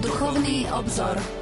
Duchovný obzor.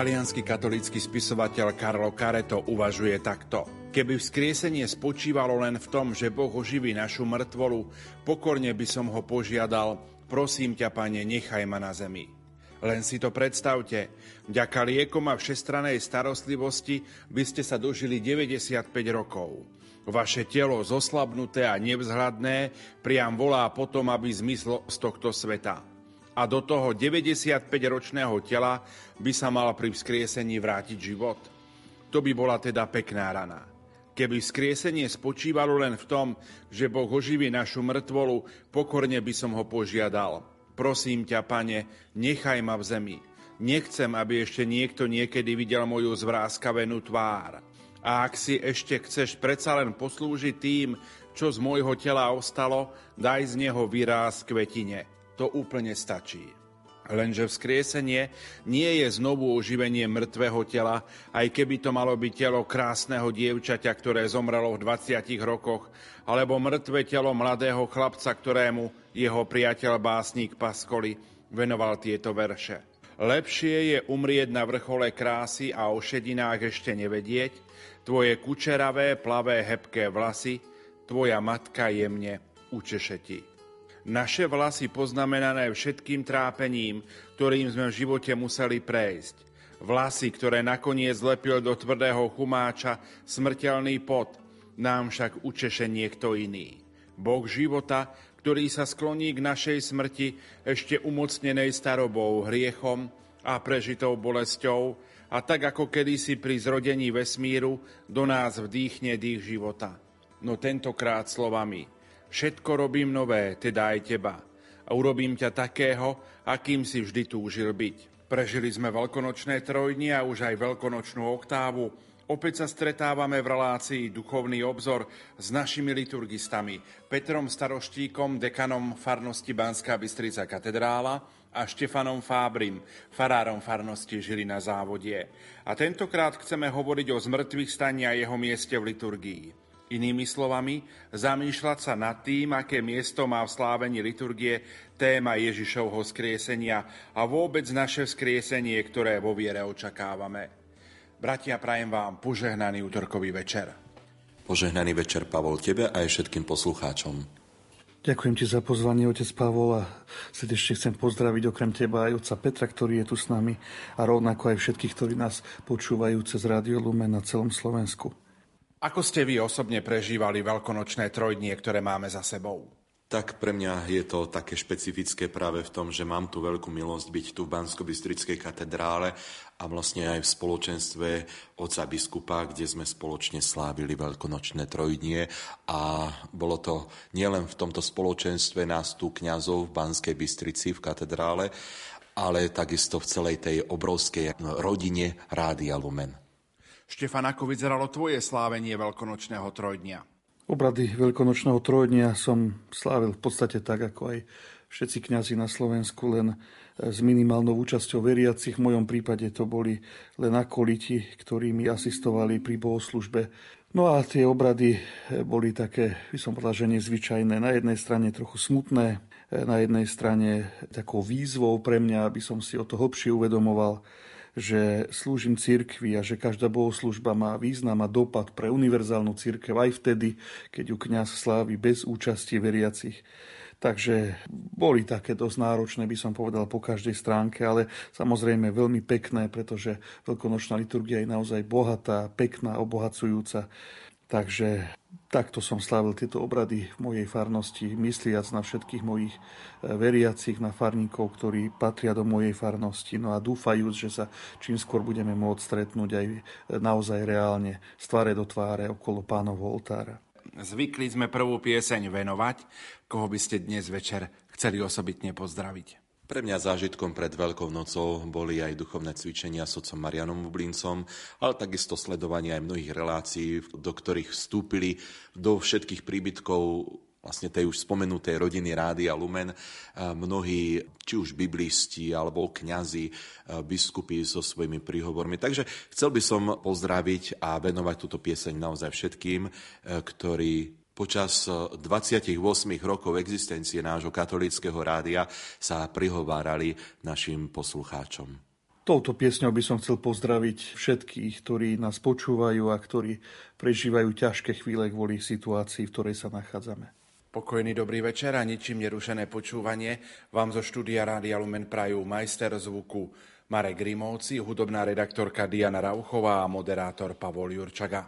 Talianský katolícky spisovateľ Carlo Careto uvažuje takto. Keby vzkriesenie spočívalo len v tom, že Boh oživí našu mŕtvolu, pokorne by som ho požiadal, prosím ťa, pane, nechaj ma na zemi. Len si to predstavte, vďaka liekom a všestranej starostlivosti by ste sa dožili 95 rokov. Vaše telo zoslabnuté a nevzhľadné priam volá potom, aby zmizlo z tohto sveta. A do toho 95-ročného tela by sa mal pri vzkriesení vrátiť život. To by bola teda pekná rana. Keby skriesenie spočívalo len v tom, že Boh oživí našu mŕtvolu, pokorne by som ho požiadal. Prosím ťa, pane, nechaj ma v zemi. Nechcem, aby ešte niekto niekedy videl moju zvráskavenú tvár. A ak si ešte chceš predsa len poslúžiť tým, čo z môjho tela ostalo, daj z neho vyráz kvetine. To úplne stačí. Lenže vzkriesenie nie je znovu oživenie mŕtvého tela, aj keby to malo byť telo krásneho dievčaťa, ktoré zomrelo v 20 rokoch, alebo mŕtve telo mladého chlapca, ktorému jeho priateľ básnik Paskoli venoval tieto verše. Lepšie je umrieť na vrchole krásy a o šedinách ešte nevedieť, tvoje kučeravé, plavé, hebké vlasy, tvoja matka jemne učešetí. Naše vlasy poznamenané všetkým trápením, ktorým sme v živote museli prejsť. Vlasy, ktoré nakoniec lepil do tvrdého chumáča smrteľný pot, nám však učeše niekto iný. Boh života, ktorý sa skloní k našej smrti ešte umocnenej starobou, hriechom a prežitou bolesťou, a tak ako kedysi pri zrodení vesmíru do nás vdýchne dých života. No tentokrát slovami – Všetko robím nové, teda aj teba. A urobím ťa takého, akým si vždy túžil byť. Prežili sme veľkonočné trojdni a už aj veľkonočnú oktávu. Opäť sa stretávame v relácii Duchovný obzor s našimi liturgistami Petrom Staroštíkom, dekanom farnosti Banská Bystrica katedrála a Štefanom Fábrim, farárom farnosti Žilina závodie. A tentokrát chceme hovoriť o zmrtvých staní a jeho mieste v liturgii. Inými slovami, zamýšľať sa nad tým, aké miesto má v slávení liturgie téma Ježišovho skriesenia a vôbec naše skriesenie, ktoré vo viere očakávame. Bratia, prajem vám požehnaný útorkový večer. Požehnaný večer, Pavol, tebe a aj všetkým poslucháčom. Ďakujem ti za pozvanie, otec Pavol, a srdečne chcem pozdraviť okrem teba aj otca Petra, ktorý je tu s nami a rovnako aj všetkých, ktorí nás počúvajú cez Rádio Lumen na celom Slovensku. Ako ste vy osobne prežívali veľkonočné trojdnie, ktoré máme za sebou? Tak pre mňa je to také špecifické práve v tom, že mám tu veľkú milosť byť tu v bansko katedrále a vlastne aj v spoločenstve oca biskupa, kde sme spoločne slávili veľkonočné trojdnie a bolo to nielen v tomto spoločenstve nás tu kňazov v Banskej Bystrici v katedrále, ale takisto v celej tej obrovskej rodine Rádia Lumen. Štefan, ako vyzeralo tvoje slávenie veľkonočného trojdnia? Obrady veľkonočného trojdnia som slávil v podstate tak, ako aj všetci kňazi na Slovensku, len s minimálnou účasťou veriacich. V mojom prípade to boli len akoliti, ktorí mi asistovali pri bohoslužbe. No a tie obrady boli také, by som povedal, že nezvyčajné. Na jednej strane trochu smutné, na jednej strane takou výzvou pre mňa, aby som si o to hlbšie uvedomoval, že slúžim cirkvi a že každá bohoslužba má význam a dopad pre univerzálnu cirkev aj vtedy, keď ju kňaz slávi bez účasti veriacich. Takže boli také dosť náročné, by som povedal, po každej stránke, ale samozrejme veľmi pekné, pretože veľkonočná liturgia je naozaj bohatá, pekná, obohacujúca. Takže takto som slávil tieto obrady v mojej farnosti, mysliac na všetkých mojich e, veriacich, na farníkov, ktorí patria do mojej farnosti. No a dúfajúc, že sa čím skôr budeme môcť stretnúť aj e, naozaj reálne z tváre do tváre okolo pánovho oltára. Zvykli sme prvú pieseň venovať. Koho by ste dnes večer chceli osobitne pozdraviť? Pre mňa zážitkom pred Veľkou nocou boli aj duchovné cvičenia s otcom Marianom Bublincom, ale takisto sledovanie aj mnohých relácií, do ktorých vstúpili do všetkých príbytkov vlastne tej už spomenutej rodiny Rádia Lumen, mnohí, či už biblisti, alebo kňazi, biskupy so svojimi príhovormi. Takže chcel by som pozdraviť a venovať túto pieseň naozaj všetkým, ktorí počas 28 eh, rokov existencie nášho katolického rádia sa prihovárali našim poslucháčom. Touto piesňou by som chcel pozdraviť všetkých, ktorí nás počúvajú a ktorí prežívajú ťažké chvíle kvôli situácii, v ktorej sa nachádzame. Pokojný dobrý večer a ničím nerušené počúvanie vám zo štúdia Rádia Lumen Prajú majster zvuku Marek Grimovci, hudobná redaktorka Diana Rauchová a moderátor Pavol Jurčaga.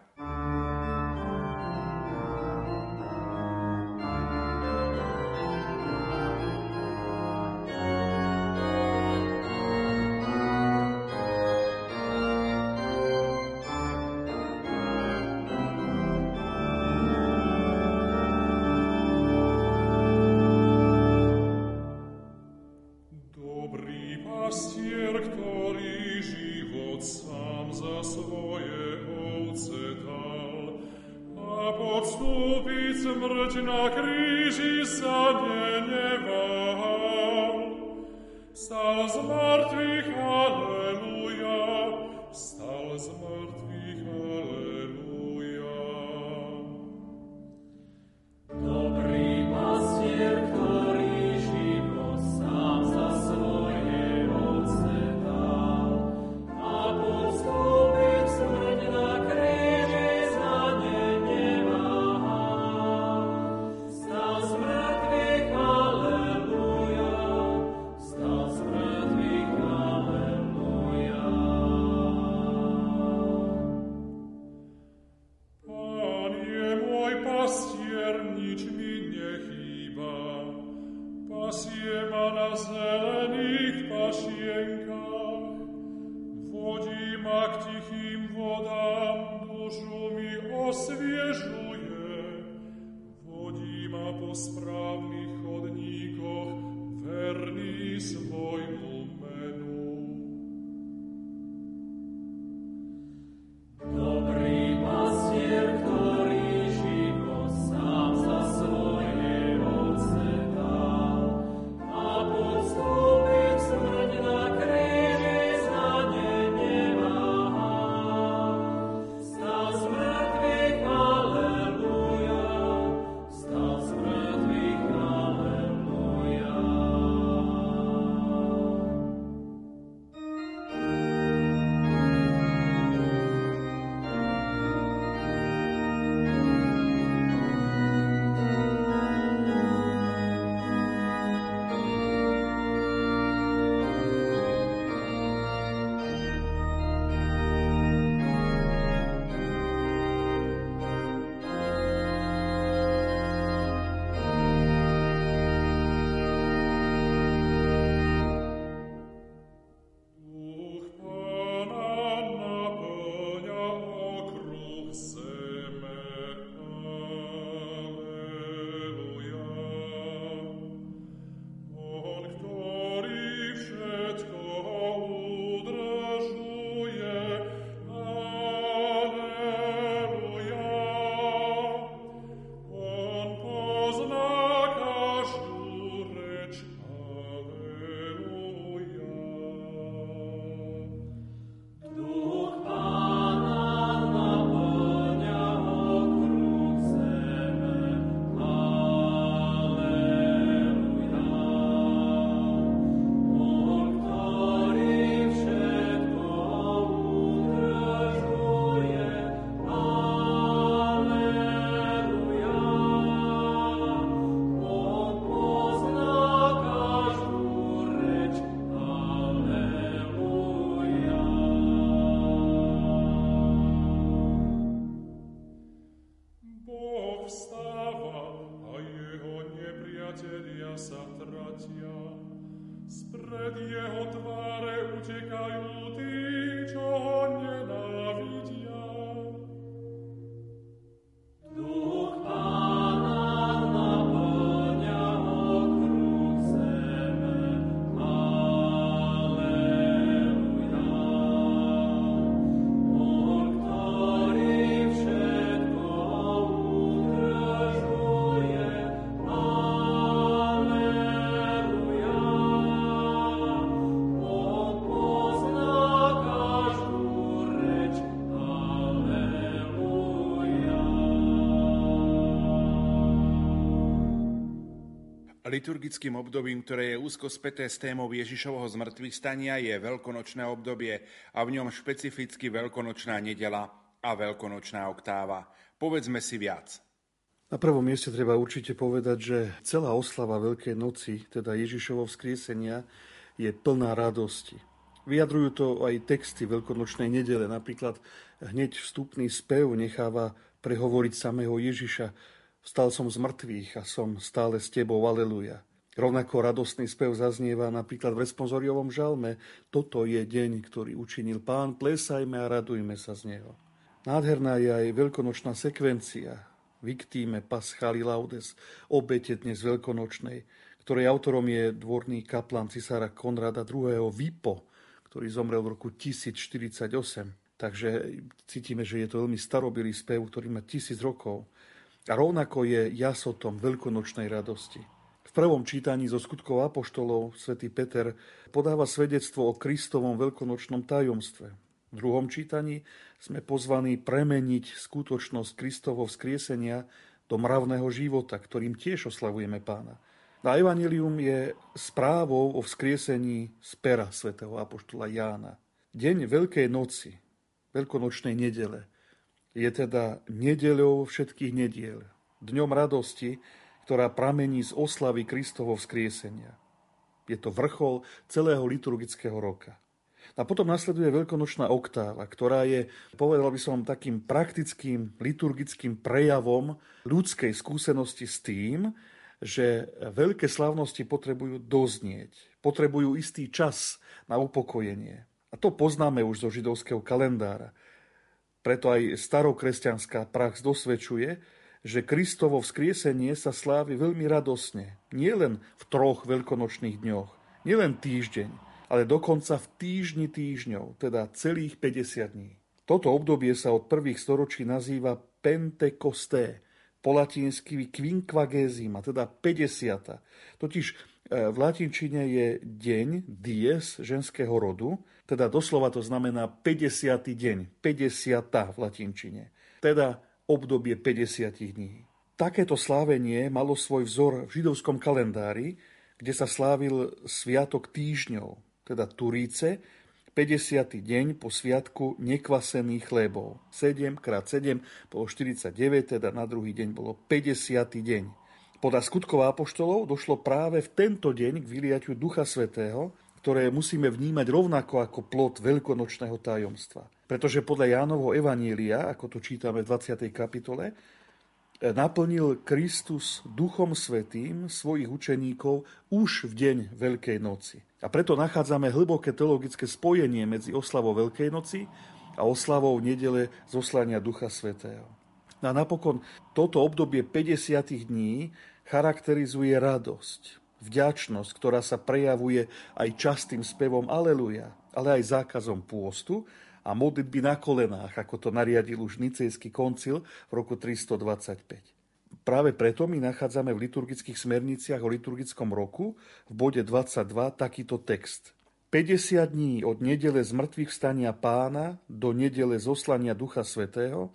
Liturgickým obdobím, ktoré je úzko späté s témou Ježišovho zmrtvých stania, je veľkonočné obdobie a v ňom špecificky veľkonočná nedela a veľkonočná oktáva. Povedzme si viac. Na prvom mieste treba určite povedať, že celá oslava Veľkej noci, teda Ježišovo vzkriesenia, je plná radosti. Vyjadrujú to aj texty veľkonočnej nedele. Napríklad hneď vstupný spev necháva prehovoriť samého Ježiša. Vstal som z mŕtvych a som stále s tebou, aleluja. Rovnako radostný spev zaznieva napríklad v responsoriovom žalme. Toto je deň, ktorý učinil pán, plesajme a radujme sa z neho. Nádherná je aj veľkonočná sekvencia, Victime Paschali Laudes, obete dnes veľkonočnej, ktorej autorom je dvorný kaplan cisára Konrada II. Vipo, ktorý zomrel v roku 1048. Takže cítime, že je to veľmi starobilý spev, ktorý má tisíc rokov. A rovnako je jasotom veľkonočnej radosti. V prvom čítaní zo skutkov apoštolov svätý Peter podáva svedectvo o Kristovom veľkonočnom tajomstve. V druhom čítaní sme pozvaní premeniť skutočnosť Kristovo vzkriesenia do mravného života, ktorým tiež oslavujeme pána. Na Evangelium je správou o vzkriesení z pera svätého Apoštola Jána. Deň Veľkej noci, veľkonočnej nedele, je teda nedeľou všetkých nediel, dňom radosti, ktorá pramení z oslavy Kristovo vzkriesenia. Je to vrchol celého liturgického roka. A potom nasleduje veľkonočná oktáva, ktorá je, povedal by som, takým praktickým liturgickým prejavom ľudskej skúsenosti s tým, že veľké slavnosti potrebujú doznieť, potrebujú istý čas na upokojenie. A to poznáme už zo židovského kalendára. Preto aj starokresťanská prax dosvedčuje, že Kristovo vzkriesenie sa slávi veľmi radosne. Nielen v troch veľkonočných dňoch, nielen týždeň, ale dokonca v týždni týždňov, teda celých 50 dní. Toto obdobie sa od prvých storočí nazýva Pentekosté, po latinsky quinquagesima, teda 50. Totiž e, v latinčine je deň dies ženského rodu, teda doslova to znamená 50. deň, 50. v latinčine, teda obdobie 50 dní. Takéto slávenie malo svoj vzor v židovskom kalendári, kde sa slávil sviatok týždňov, teda Turíce, 50. deň po sviatku nekvasených chlebov. 7 krát 7 bolo 49, teda na druhý deň bolo 50. deň. Podľa skutkov apoštolov došlo práve v tento deň k vyliaťu Ducha Svetého, ktoré musíme vnímať rovnako ako plot veľkonočného tajomstva. Pretože podľa Jánovho Evanielia, ako to čítame v 20. kapitole, naplnil Kristus Duchom Svetým svojich učeníkov už v deň Veľkej noci. A preto nachádzame hlboké teologické spojenie medzi oslavou Veľkej noci a oslavou nedele zoslania Ducha Svetého. A napokon toto obdobie 50 dní charakterizuje radosť, vďačnosť, ktorá sa prejavuje aj častým spevom Aleluja, ale aj zákazom pôstu a modlitby na kolenách, ako to nariadil už Nicejský koncil v roku 325. Práve preto my nachádzame v liturgických smerniciach o liturgickom roku v bode 22 takýto text. 50 dní od nedele z mŕtvych stania pána do nedele zoslania Ducha Svetého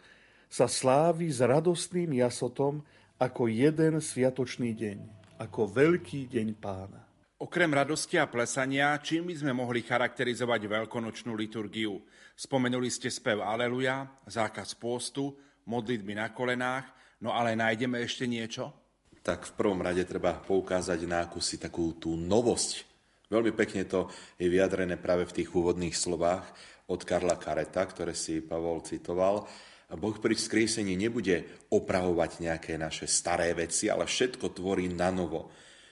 sa slávi s radostným jasotom ako jeden sviatočný deň, ako veľký deň pána. Okrem radosti a plesania, čím by sme mohli charakterizovať veľkonočnú liturgiu? Spomenuli ste spev Aleluja, zákaz pôstu, modlitby na kolenách, no ale nájdeme ešte niečo? Tak v prvom rade treba poukázať na akúsi takú tú novosť. Veľmi pekne to je vyjadrené práve v tých úvodných slovách od Karla Kareta, ktoré si Pavol citoval. Boh pri vzkriesení nebude opravovať nejaké naše staré veci, ale všetko tvorí na novo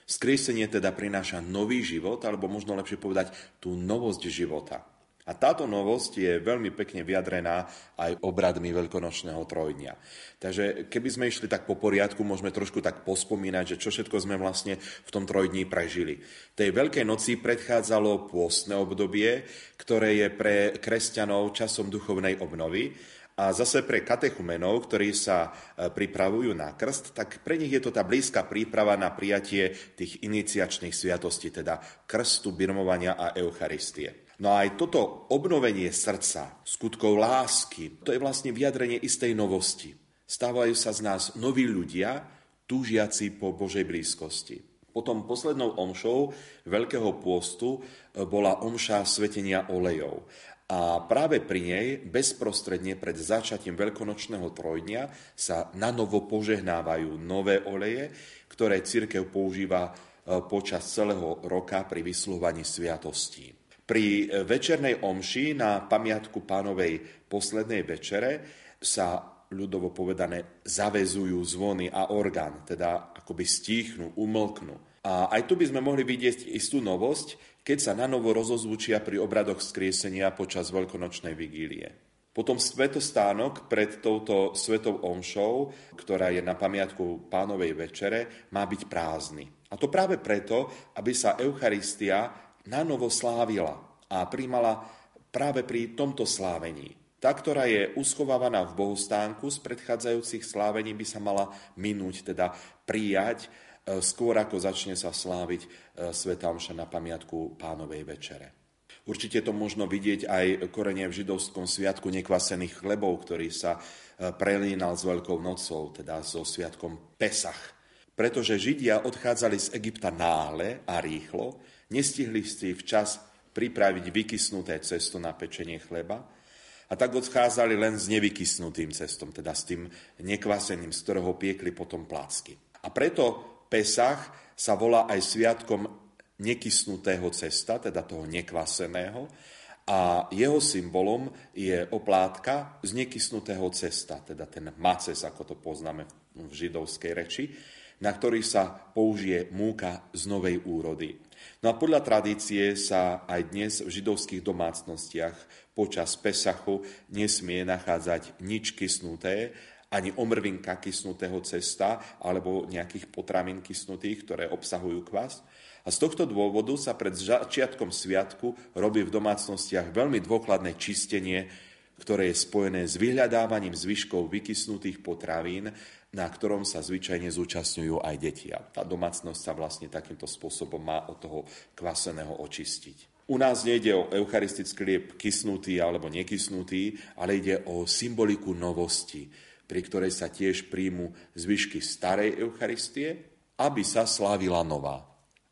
Skriesenie teda prináša nový život, alebo možno lepšie povedať tú novosť života. A táto novosť je veľmi pekne vyjadrená aj obradmi veľkonočného trojdňa. Takže keby sme išli tak po poriadku, môžeme trošku tak pospomínať, že čo všetko sme vlastne v tom trojdní prežili. Tej Veľkej noci predchádzalo pôstne obdobie, ktoré je pre kresťanov časom duchovnej obnovy a zase pre katechumenov, ktorí sa e, pripravujú na krst, tak pre nich je to tá blízka príprava na prijatie tých iniciačných sviatostí, teda krstu, birmovania a Eucharistie. No a aj toto obnovenie srdca, skutkov lásky, to je vlastne vyjadrenie istej novosti. Stávajú sa z nás noví ľudia, túžiaci po Božej blízkosti. Potom poslednou omšou Veľkého pôstu e, bola omša svetenia olejov. A práve pri nej, bezprostredne pred začatím veľkonočného trojdňa, sa na novo požehnávajú nové oleje, ktoré církev používa e, počas celého roka pri vysluhovaní sviatostí. Pri e, večernej omši na pamiatku pánovej poslednej večere sa ľudovo povedané, zavezujú zvony a orgán, teda akoby stíchnu, umlknú. A aj tu by sme mohli vidieť istú novosť, keď sa na novo rozozvučia pri obradoch skriesenia počas veľkonočnej vigílie. Potom svetostánok pred touto svetou omšou, ktorá je na pamiatku pánovej večere, má byť prázdny. A to práve preto, aby sa Eucharistia na novo slávila a príjmala práve pri tomto slávení. Tá, ktorá je uschovávaná v bohostánku z predchádzajúcich slávení, by sa mala minúť, teda prijať skôr ako začne sa sláviť e, Sveta Omša na pamiatku pánovej večere. Určite to možno vidieť aj korene v židovskom sviatku nekvasených chlebov, ktorý sa e, prelínal s Veľkou nocou, teda so sviatkom Pesach. Pretože Židia odchádzali z Egypta náhle a rýchlo, nestihli si včas pripraviť vykysnuté cesto na pečenie chleba, a tak odchádzali len s nevykysnutým cestom, teda s tým nekvaseným, z ktorého piekli potom plácky. A preto Pesach sa volá aj sviatkom nekysnutého cesta, teda toho nekvaseného, a jeho symbolom je oplátka z nekysnutého cesta, teda ten maces, ako to poznáme v židovskej reči, na ktorý sa použije múka z novej úrody. No a podľa tradície sa aj dnes v židovských domácnostiach počas Pesachu nesmie nachádzať nič kysnuté, ani omrvinka kysnutého cesta alebo nejakých potravín kysnutých, ktoré obsahujú kvas. A z tohto dôvodu sa pred začiatkom sviatku robí v domácnostiach veľmi dôkladné čistenie, ktoré je spojené s vyhľadávaním zvyškov vykysnutých potravín, na ktorom sa zvyčajne zúčastňujú aj deti. A tá domácnosť sa vlastne takýmto spôsobom má od toho kvaseného očistiť. U nás nejde o eucharistický liep kysnutý alebo nekysnutý, ale ide o symboliku novosti, pri ktorej sa tiež príjmu zvyšky starej Eucharistie, aby sa slávila nová.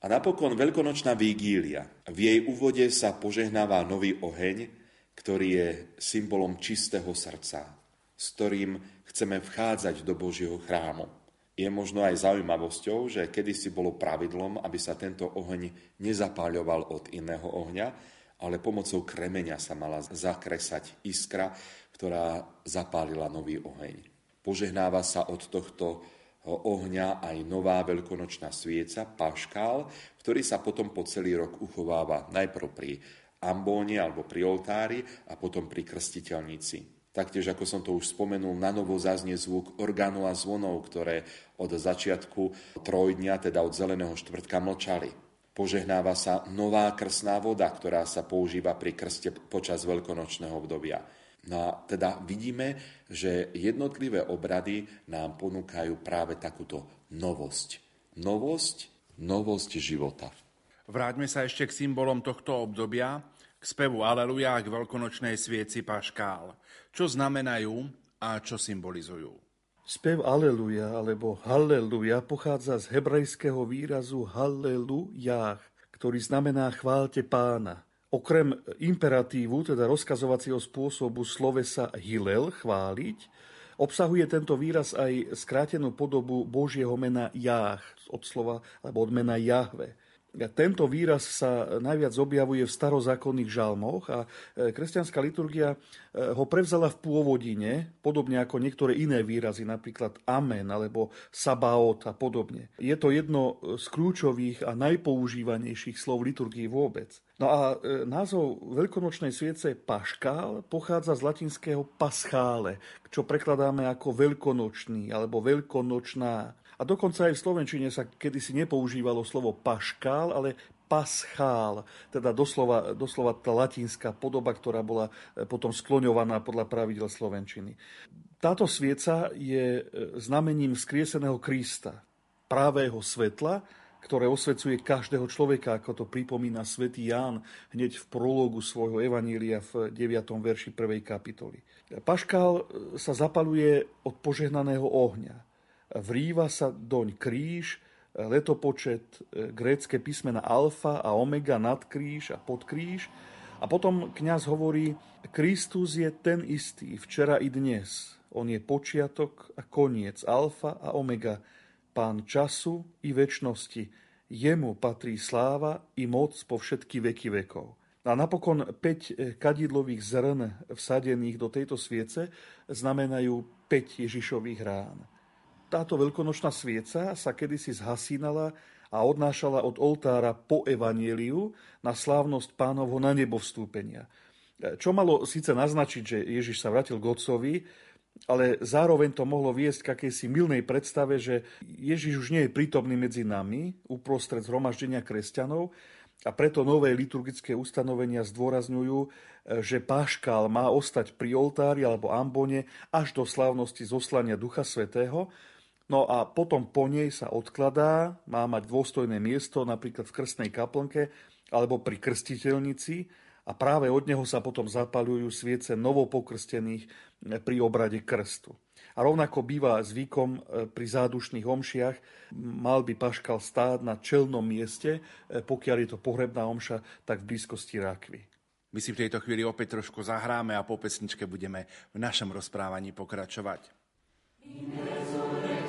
A napokon veľkonočná vigília. V jej úvode sa požehnáva nový oheň, ktorý je symbolom čistého srdca, s ktorým chceme vchádzať do Božieho chrámu. Je možno aj zaujímavosťou, že kedysi bolo pravidlom, aby sa tento oheň nezapáľoval od iného ohňa, ale pomocou kremeňa sa mala zakresať iskra, ktorá zapálila nový oheň. Požehnáva sa od tohto ohňa aj nová veľkonočná svieca, paškál, ktorý sa potom po celý rok uchováva najprv pri ambóne alebo pri oltári a potom pri krstiteľnici. Taktiež, ako som to už spomenul, na novo zaznie zvuk orgánu a zvonov, ktoré od začiatku trojdňa, teda od zeleného štvrtka, mlčali. Požehnáva sa nová krsná voda, ktorá sa používa pri krste počas veľkonočného obdobia. No a teda vidíme, že jednotlivé obrady nám ponúkajú práve takúto novosť. Novosť, novosť života. Vráťme sa ešte k symbolom tohto obdobia, k spevu Aleluja a k veľkonočnej svieci Paškál čo znamenajú a čo symbolizujú. Spev Aleluja alebo Halleluja pochádza z hebrejského výrazu Hallelujah, ktorý znamená chválte pána. Okrem imperatívu, teda rozkazovacieho spôsobu slovesa Hillel, chváliť, obsahuje tento výraz aj skrátenú podobu Božieho mena Jáh, od slova, alebo od mena Jahve. Tento výraz sa najviac objavuje v starozákonných žalmoch a e, kresťanská liturgia e, ho prevzala v pôvodine, podobne ako niektoré iné výrazy, napríklad amen alebo sabaot a podobne. Je to jedno z kľúčových a najpoužívanejších slov liturgii vôbec. No a e, názov veľkonočnej sviece paškál pochádza z latinského paschále, čo prekladáme ako veľkonočný alebo veľkonočná. A dokonca aj v Slovenčine sa kedysi nepoužívalo slovo paškál, ale paschál, teda doslova, doslova tá latinská podoba, ktorá bola e, potom skloňovaná podľa pravidel Slovenčiny. Táto svieca je e, znamením skrieseného Krista, právého svetla, ktoré osvecuje každého človeka, ako to pripomína svätý Ján hneď v prologu svojho evanília v 9. verši 1. kapitoly. Paškál e, sa zapaluje od požehnaného ohňa vrýva sa doň kríž letopočet, grécke písmena alfa a omega, nadkríž a podkríž. A potom kňaz hovorí, Kristus je ten istý, včera i dnes. On je počiatok a koniec, alfa a omega, pán času i väčšnosti. Jemu patrí sláva i moc po všetky veky vekov. A napokon 5 kadidlových zrn vsadených do tejto sviece znamenajú 5 Ježišových rán. Táto veľkonočná svieca sa kedysi zhasínala a odnášala od oltára po evanieliu na slávnosť pánovho na nebo vstúpenia. Čo malo síce naznačiť, že Ježiš sa vrátil k Otcovi, ale zároveň to mohlo viesť k akejsi milnej predstave, že Ježiš už nie je prítomný medzi nami uprostred zhromaždenia kresťanov, a preto nové liturgické ustanovenia zdôrazňujú, e, že páškal má ostať pri oltári alebo ambone až do slávnosti zoslania Ducha Svetého, No a potom po nej sa odkladá, má mať dôstojné miesto napríklad v krstnej kaplnke alebo pri krstiteľnici a práve od neho sa potom zapalujú sviece novopokrstených e, pri obrade krstu. A rovnako býva zvykom e, pri zádušných omšiach, mal by paškal stáť na čelnom mieste, e, pokiaľ je to pohrebná omša, tak v blízkosti rákvy. My si v tejto chvíli opäť trošku zahráme a po pesničke budeme v našom rozprávaní pokračovať. Inezore.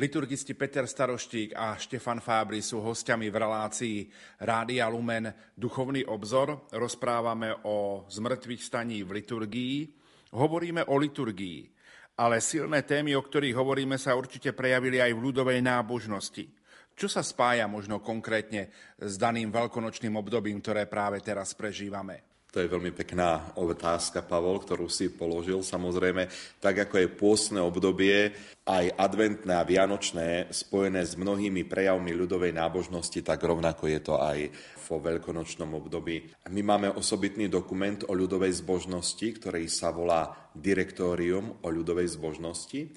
Liturgisti Peter Staroštík a Štefan Fábri sú hostiami v relácii Rádia Lumen Duchovný obzor. Rozprávame o zmrtvých staní v liturgii. Hovoríme o liturgii, ale silné témy, o ktorých hovoríme, sa určite prejavili aj v ľudovej nábožnosti. Čo sa spája možno konkrétne s daným veľkonočným obdobím, ktoré práve teraz prežívame? To je veľmi pekná otázka, Pavol, ktorú si položil. Samozrejme, tak ako je pôstne obdobie, aj adventné a vianočné, spojené s mnohými prejavmi ľudovej nábožnosti, tak rovnako je to aj vo veľkonočnom období. My máme osobitný dokument o ľudovej zbožnosti, ktorý sa volá Direktórium o ľudovej zbožnosti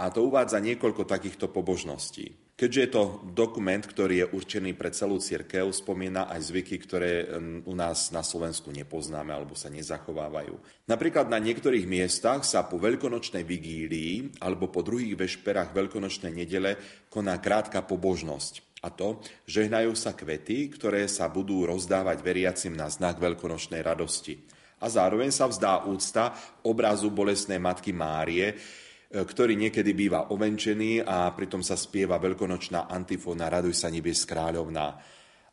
a to uvádza niekoľko takýchto pobožností. Keďže je to dokument, ktorý je určený pre celú cirkev, spomína aj zvyky, ktoré u nás na Slovensku nepoznáme alebo sa nezachovávajú. Napríklad na niektorých miestach sa po veľkonočnej vigílii alebo po druhých vešperách veľkonočnej nedele koná krátka pobožnosť. A to, žehnajú sa kvety, ktoré sa budú rozdávať veriacim na znak veľkonočnej radosti. A zároveň sa vzdá úcta obrazu bolesnej matky Márie, ktorý niekedy býva ovenčený a pritom sa spieva veľkonočná antifóna Raduj sa nebies kráľovná.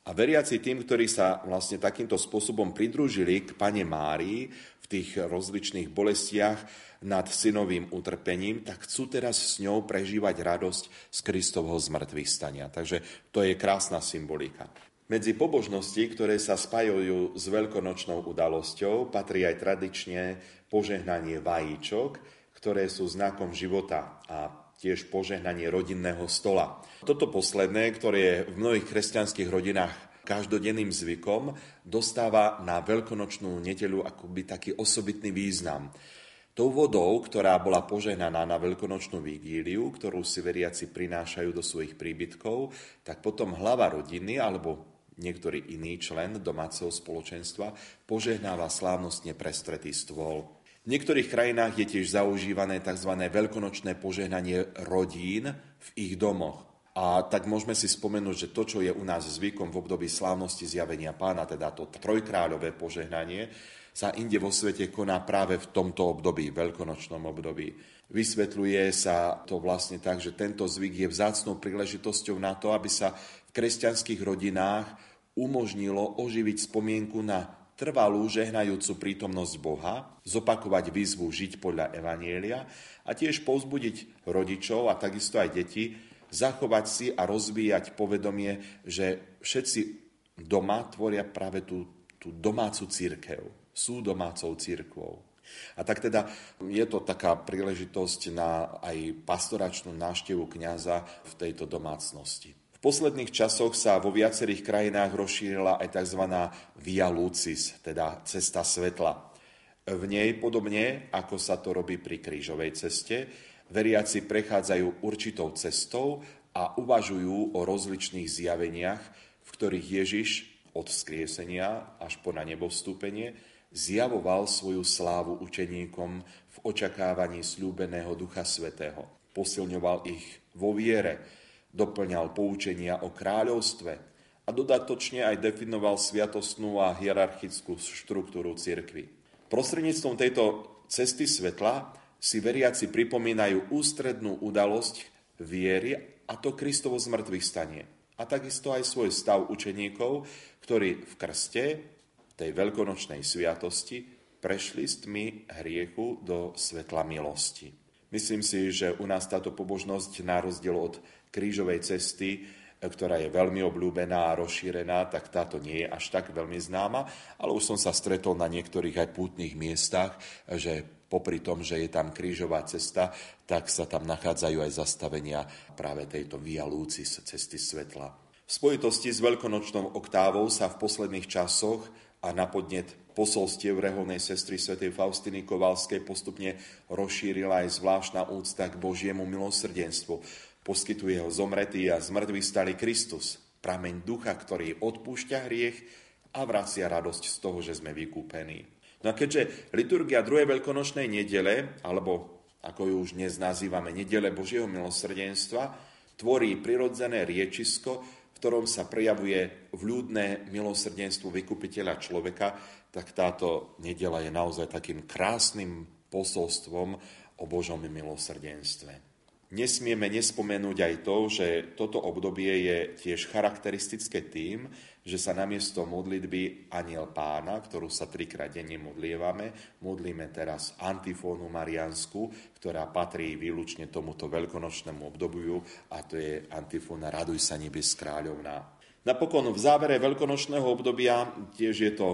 A veriaci tým, ktorí sa vlastne takýmto spôsobom pridružili k Pane Márii v tých rozličných bolestiach nad synovým utrpením, tak chcú teraz s ňou prežívať radosť z Kristovho zmrtvých stania. Takže to je krásna symbolika. Medzi pobožnosti, ktoré sa spájajú s veľkonočnou udalosťou, patrí aj tradične požehnanie vajíčok, ktoré sú znakom života a tiež požehnanie rodinného stola. Toto posledné, ktoré je v mnohých kresťanských rodinách každodenným zvykom, dostáva na veľkonočnú nedeľu akoby taký osobitný význam. Tou vodou, ktorá bola požehnaná na veľkonočnú vigíliu, ktorú si veriaci prinášajú do svojich príbytkov, tak potom hlava rodiny alebo niektorý iný člen domáceho spoločenstva požehnáva slávnostne prestretý stôl. V niektorých krajinách je tiež zaužívané tzv. veľkonočné požehnanie rodín v ich domoch. A tak môžeme si spomenúť, že to, čo je u nás zvykom v období slávnosti zjavenia pána, teda to trojkráľové požehnanie, sa inde vo svete koná práve v tomto období, veľkonočnom období. Vysvetľuje sa to vlastne tak, že tento zvyk je vzácnou príležitosťou na to, aby sa v kresťanských rodinách umožnilo oživiť spomienku na trvalú žehnajúcu prítomnosť Boha, zopakovať výzvu žiť podľa Evanielia a tiež povzbudiť rodičov a takisto aj deti, zachovať si a rozvíjať povedomie, že všetci doma tvoria práve tú, tú domácu církev. Sú domácou církvou. A tak teda je to taká príležitosť na aj pastoračnú návštevu kňaza v tejto domácnosti posledných časoch sa vo viacerých krajinách rozšírila aj tzv. Via Lucis, teda cesta svetla. V nej, podobne ako sa to robí pri krížovej ceste, veriaci prechádzajú určitou cestou a uvažujú o rozličných zjaveniach, v ktorých Ježiš od vzkriesenia až po na nebo vstúpenie zjavoval svoju slávu učeníkom v očakávaní slúbeného Ducha Svetého. Posilňoval ich vo viere, doplňal poučenia o kráľovstve a dodatočne aj definoval sviatostnú a hierarchickú štruktúru cirkvy. Prostredníctvom tejto cesty svetla si veriaci pripomínajú ústrednú udalosť viery a to Kristovo zmrtvých stanie. A takisto aj svoj stav učeníkov, ktorí v krste, tej veľkonočnej sviatosti, prešli s tmy hriechu do svetla milosti. Myslím si, že u nás táto pobožnosť, na rozdiel od krížovej cesty, ktorá je veľmi obľúbená a rozšírená, tak táto nie je až tak veľmi známa, ale už som sa stretol na niektorých aj pútnych miestach, že popri tom, že je tam krížová cesta, tak sa tam nachádzajú aj zastavenia práve tejto Via Lucis, cesty svetla. V spojitosti s veľkonočnou oktávou sa v posledných časoch a na podnet posolstiev reholnej sestry svätej Faustiny Kovalskej postupne rozšírila aj zvláštna úcta k Božiemu milosrdenstvu, Poskytuje ho zomretý a zmrtvý stali Kristus, prameň ducha, ktorý odpúšťa hriech a vracia radosť z toho, že sme vykúpení. No a keďže liturgia druhej veľkonočnej nedele, alebo ako ju už dnes nazývame nedele Božieho milosrdenstva, tvorí prirodzené riečisko, v ktorom sa prejavuje vľúdne milosrdenstvo vykupiteľa človeka, tak táto nedela je naozaj takým krásnym posolstvom o Božom milosrdenstve. Nesmieme nespomenúť aj to, že toto obdobie je tiež charakteristické tým, že sa namiesto modlitby Aniel pána, ktorú sa trikrát denne modlievame, modlíme teraz antifónu mariansku, ktorá patrí výlučne tomuto veľkonočnému obdobiu a to je antifóna Raduj sa nebes kráľovná. Napokon v závere veľkonočného obdobia tiež je to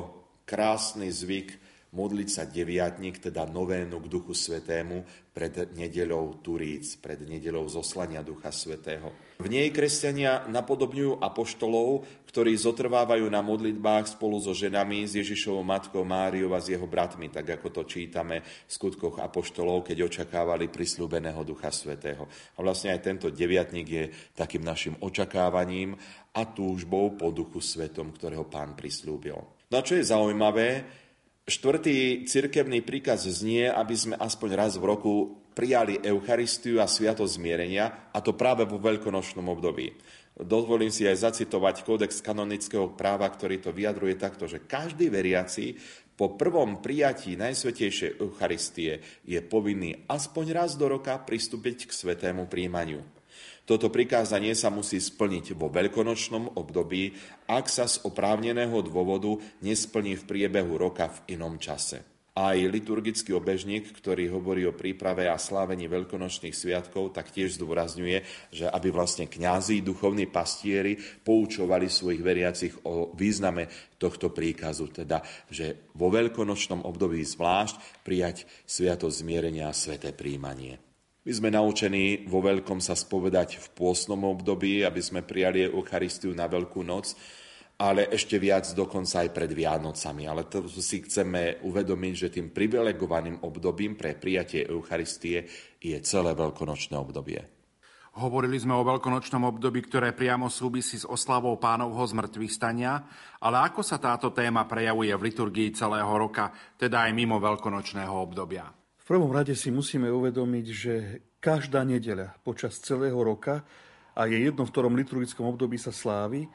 krásny zvyk modliť sa deviatník, teda novénu k Duchu Svetému pred nedeľou Turíc, pred nedeľou zoslania Ducha Svetého. V nej kresťania napodobňujú apoštolov, ktorí zotrvávajú na modlitbách spolu so ženami, s Ježišovou matkou Máriou a s jeho bratmi, tak ako to čítame v skutkoch apoštolov, keď očakávali prislúbeného Ducha Svetého. A vlastne aj tento deviatník je takým našim očakávaním a túžbou po Duchu Svetom, ktorého pán prislúbil. No a čo je zaujímavé, Štvrtý cirkevný príkaz znie, aby sme aspoň raz v roku prijali Eucharistiu a Sviatosť zmierenia, a to práve vo veľkonočnom období. Dovolím si aj zacitovať kódex kanonického práva, ktorý to vyjadruje takto, že každý veriaci po prvom prijatí Najsvetejšej Eucharistie je povinný aspoň raz do roka pristúpiť k svetému príjmaniu. Toto prikázanie sa musí splniť vo veľkonočnom období, ak sa z oprávneného dôvodu nesplní v priebehu roka v inom čase. Aj liturgický obežník, ktorý hovorí o príprave a slávení veľkonočných sviatkov, tak tiež zdôrazňuje, že aby vlastne kňazi, duchovní pastieri poučovali svojich veriacich o význame tohto príkazu, teda, že vo veľkonočnom období zvlášť prijať sviatosť zmierenia a sveté príjmanie. My sme naučení vo veľkom sa spovedať v pôsnom období, aby sme prijali Eucharistiu na Veľkú noc, ale ešte viac dokonca aj pred Vianocami. Ale to si chceme uvedomiť, že tým privilegovaným obdobím pre prijatie Eucharistie je celé veľkonočné obdobie. Hovorili sme o veľkonočnom období, ktoré priamo súvisí s oslavou pánovho zmrtvých stania, ale ako sa táto téma prejavuje v liturgii celého roka, teda aj mimo veľkonočného obdobia? Prvom rade si musíme uvedomiť, že každá nedeľa počas celého roka a je jedno, v ktorom liturgickom období sa slávi,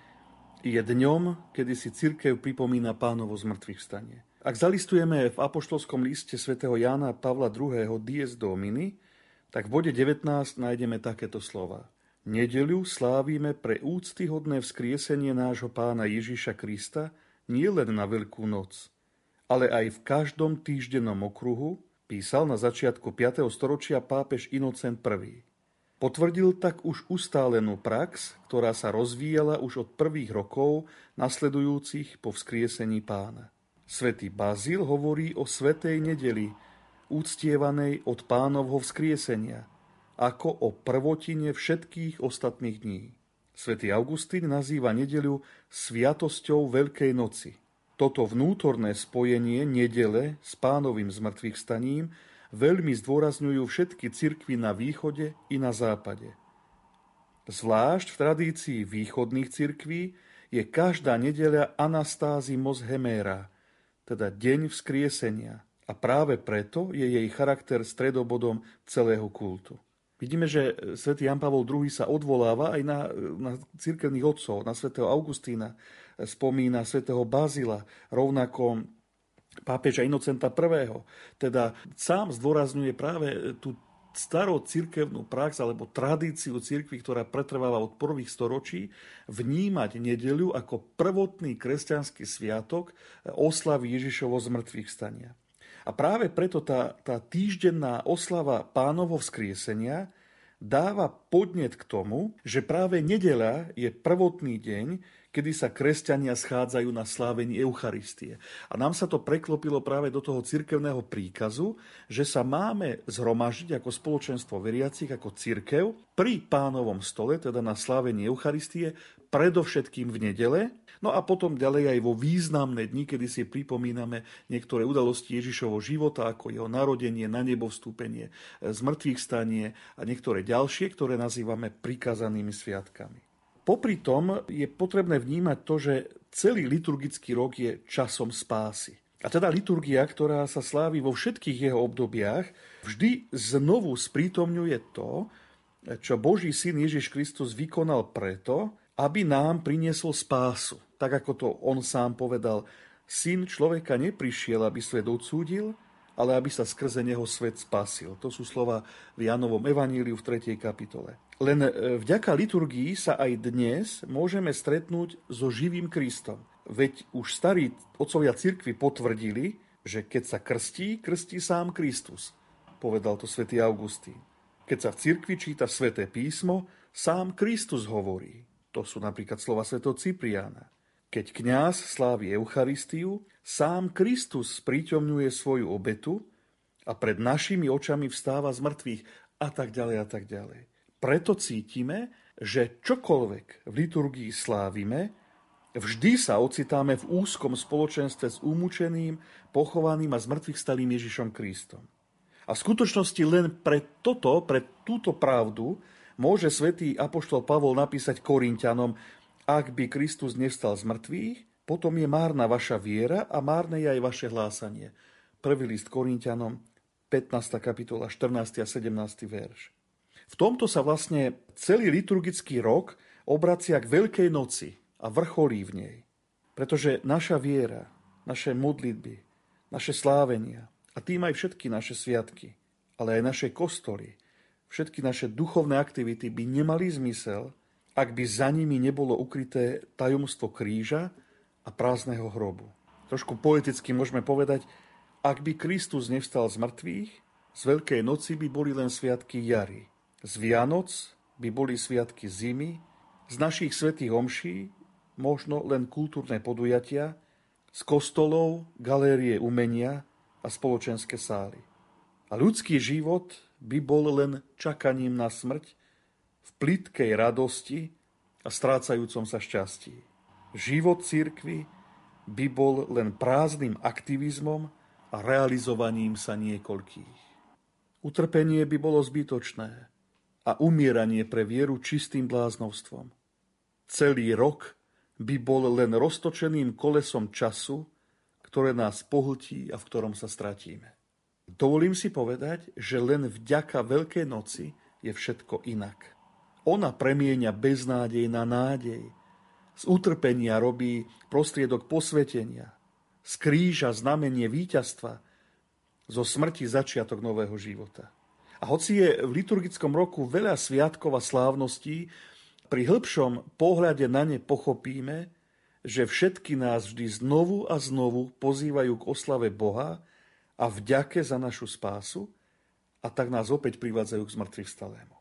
je dňom, kedy si cirkev pripomína pánovo zmrtvých vstanie. Ak zalistujeme v apoštolskom liste svätého Jána Pavla II. Dies Domini, tak v bode 19 nájdeme takéto slova. Nedeľu slávime pre úctyhodné vzkriesenie nášho pána Ježiša Krista nie len na Veľkú noc, ale aj v každom týždennom okruhu, písal na začiatku 5. storočia pápež Inocent I. Potvrdil tak už ustálenú prax, ktorá sa rozvíjala už od prvých rokov nasledujúcich po vzkriesení pána. Svetý Bazil hovorí o svetej nedeli, úctievanej od pánovho vzkriesenia, ako o prvotine všetkých ostatných dní. Svetý Augustín nazýva nedeľu sviatosťou Veľkej noci. Toto vnútorné spojenie nedele s pánovým zmrtvých staním veľmi zdôrazňujú všetky cirkvy na východe i na západe. Zvlášť v tradícii východných cirkví je každá nedeľa Anastázimos Heméra, teda deň vzkriesenia, a práve preto je jej charakter stredobodom celého kultu. Vidíme, že svätý Jan Pavol II sa odvoláva aj na, na cirkevných otcov, na svätého Augustína, spomína svätého Bazila, rovnako pápeža Inocenta I. Teda sám zdôrazňuje práve tú starou cirkevnú prax alebo tradíciu cirkvi, ktorá pretrváva od prvých storočí, vnímať nedeľu ako prvotný kresťanský sviatok oslavy Ježišovo zmrtvých stania. A práve preto tá, tá týždenná oslava pánovo vzkriesenia dáva podnet k tomu, že práve nedeľa je prvotný deň, kedy sa kresťania schádzajú na slávení Eucharistie. A nám sa to preklopilo práve do toho cirkevného príkazu, že sa máme zhromažiť ako spoločenstvo veriacich, ako cirkev pri pánovom stole, teda na slávení Eucharistie, predovšetkým v nedele, no a potom ďalej aj vo významné dni, kedy si pripomíname niektoré udalosti Ježišovho života, ako jeho narodenie, na nebo vstúpenie, zmrtvých stanie a niektoré ďalšie, ktoré nazývame prikázanými sviatkami. Popri tom je potrebné vnímať to, že celý liturgický rok je časom spásy. A teda liturgia, ktorá sa slávi vo všetkých jeho obdobiach, vždy znovu sprítomňuje to, čo Boží syn Ježiš Kristus vykonal preto, aby nám priniesol spásu. Tak ako to on sám povedal, syn človeka neprišiel, aby svet odsúdil, ale aby sa skrze neho svet spasil. To sú slova v Janovom evaníliu v 3. kapitole. Len e, vďaka liturgii sa aj dnes môžeme stretnúť so živým Kristom. Veď už starí otcovia cirkvi potvrdili, že keď sa krstí, krstí sám Kristus. Povedal to svätý Augustín. Keď sa v cirkvi číta sväté písmo, sám Kristus hovorí. To sú napríklad slova svätého Cipriána. Keď kňaz slávi Eucharistiu, sám Kristus prítomňuje svoju obetu a pred našimi očami vstáva z mŕtvych a tak ďalej a tak ďalej. Preto cítime, že čokoľvek v liturgii slávime, vždy sa ocitáme v úzkom spoločenstve s umúčeným, pochovaným a zmrtvých stalým Ježišom Kristom. A v skutočnosti len pre toto, pre túto pravdu môže svätý Apoštol Pavol napísať Korintianom, ak by Kristus nevstal z mŕtvych, potom je márna vaša viera a márne je aj vaše hlásanie. Prvý list Korintianom, 15. kapitola, 14. a 17. verš. V tomto sa vlastne celý liturgický rok obracia k Veľkej noci a vrcholí v nej. Pretože naša viera, naše modlitby, naše slávenia a tým aj všetky naše sviatky, ale aj naše kostoly, všetky naše duchovné aktivity by nemali zmysel, ak by za nimi nebolo ukryté tajomstvo kríža a prázdneho hrobu. Trošku poeticky môžeme povedať, ak by Kristus nevstal z mŕtvych, z Veľkej noci by boli len sviatky jary. Z Vianoc by boli sviatky zimy, z našich svetých omší možno len kultúrne podujatia, z kostolov, galérie umenia a spoločenské sály. A ľudský život by bol len čakaním na smrť v plitkej radosti a strácajúcom sa šťastí. Život cirkvy by bol len prázdnym aktivizmom a realizovaním sa niekoľkých. Utrpenie by bolo zbytočné a umieranie pre vieru čistým bláznovstvom. Celý rok by bol len roztočeným kolesom času, ktoré nás pohltí a v ktorom sa stratíme. Dovolím si povedať, že len vďaka Veľkej noci je všetko inak. Ona premieňa beznádej na nádej. Z utrpenia robí prostriedok posvetenia. Z kríža znamenie víťazstva. Zo smrti začiatok nového života. A hoci je v liturgickom roku veľa sviatkov a slávností, pri hĺbšom pohľade na ne pochopíme, že všetky nás vždy znovu a znovu pozývajú k oslave Boha a vďake za našu spásu a tak nás opäť privádzajú k zmrtvých stalému.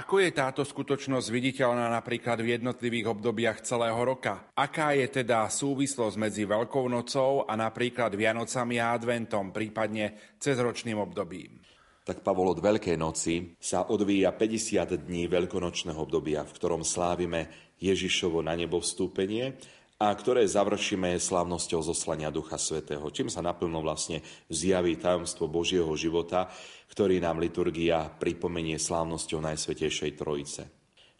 Ako je táto skutočnosť viditeľná napríklad v jednotlivých obdobiach celého roka? Aká je teda súvislosť medzi Veľkou nocou a napríklad Vianocami a Adventom, prípadne cezročným obdobím? Tak Pavol od Veľkej noci sa odvíja 50 dní veľkonočného obdobia, v ktorom slávime Ježišovo na nebo vstúpenie a ktoré završíme slávnosťou zoslania Ducha Svetého, čím sa naplno vlastne zjaví tajomstvo Božieho života, ktorý nám liturgia pripomenie slávnosťou Najsvetejšej Trojice.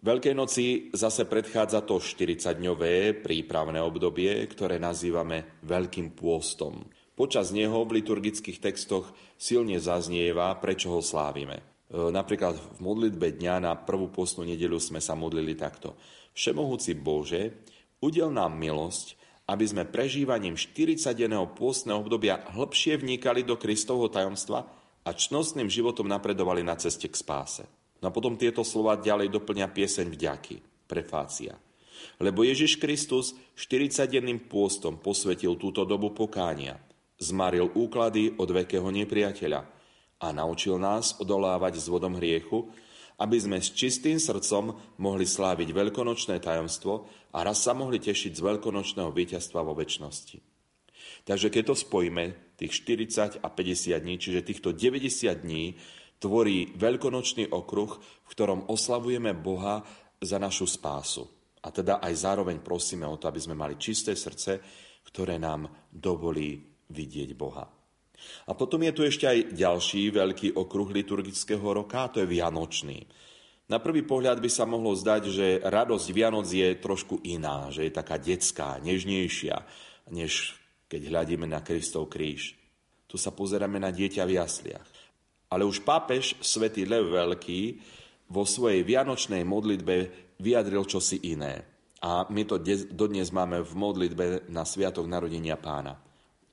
Veľkej noci zase predchádza to 40-dňové prípravné obdobie, ktoré nazývame Veľkým pôstom. Počas neho v liturgických textoch silne zaznieva, prečo ho slávime. E, napríklad v modlitbe dňa na prvú postnú nedelu sme sa modlili takto. Všemohúci Bože, Udel nám milosť, aby sme prežívaním 40-denného pôstneho obdobia hlbšie vnikali do Kristovho tajomstva a čnostným životom napredovali na ceste k spáse. No a potom tieto slova ďalej doplňa pieseň vďaky, prefácia. Lebo Ježiš Kristus 40-denným pôstom posvetil túto dobu pokánia, zmaril úklady od vekého nepriateľa a naučil nás odolávať s vodom hriechu, aby sme s čistým srdcom mohli sláviť veľkonočné tajomstvo a raz sa mohli tešiť z veľkonočného víťazstva vo väčšnosti. Takže keď to spojíme, tých 40 a 50 dní, čiže týchto 90 dní, tvorí veľkonočný okruh, v ktorom oslavujeme Boha za našu spásu. A teda aj zároveň prosíme o to, aby sme mali čisté srdce, ktoré nám dovolí vidieť Boha. A potom je tu ešte aj ďalší veľký okruh liturgického roka, a to je Vianočný. Na prvý pohľad by sa mohlo zdať, že radosť Vianoc je trošku iná, že je taká detská, nežnejšia, než keď hľadíme na Kristov kríž. Tu sa pozeráme na dieťa v jasliach. Ale už pápež svätý Lev Veľký vo svojej vianočnej modlitbe vyjadril čosi iné. A my to dodnes máme v modlitbe na Sviatok narodenia pána.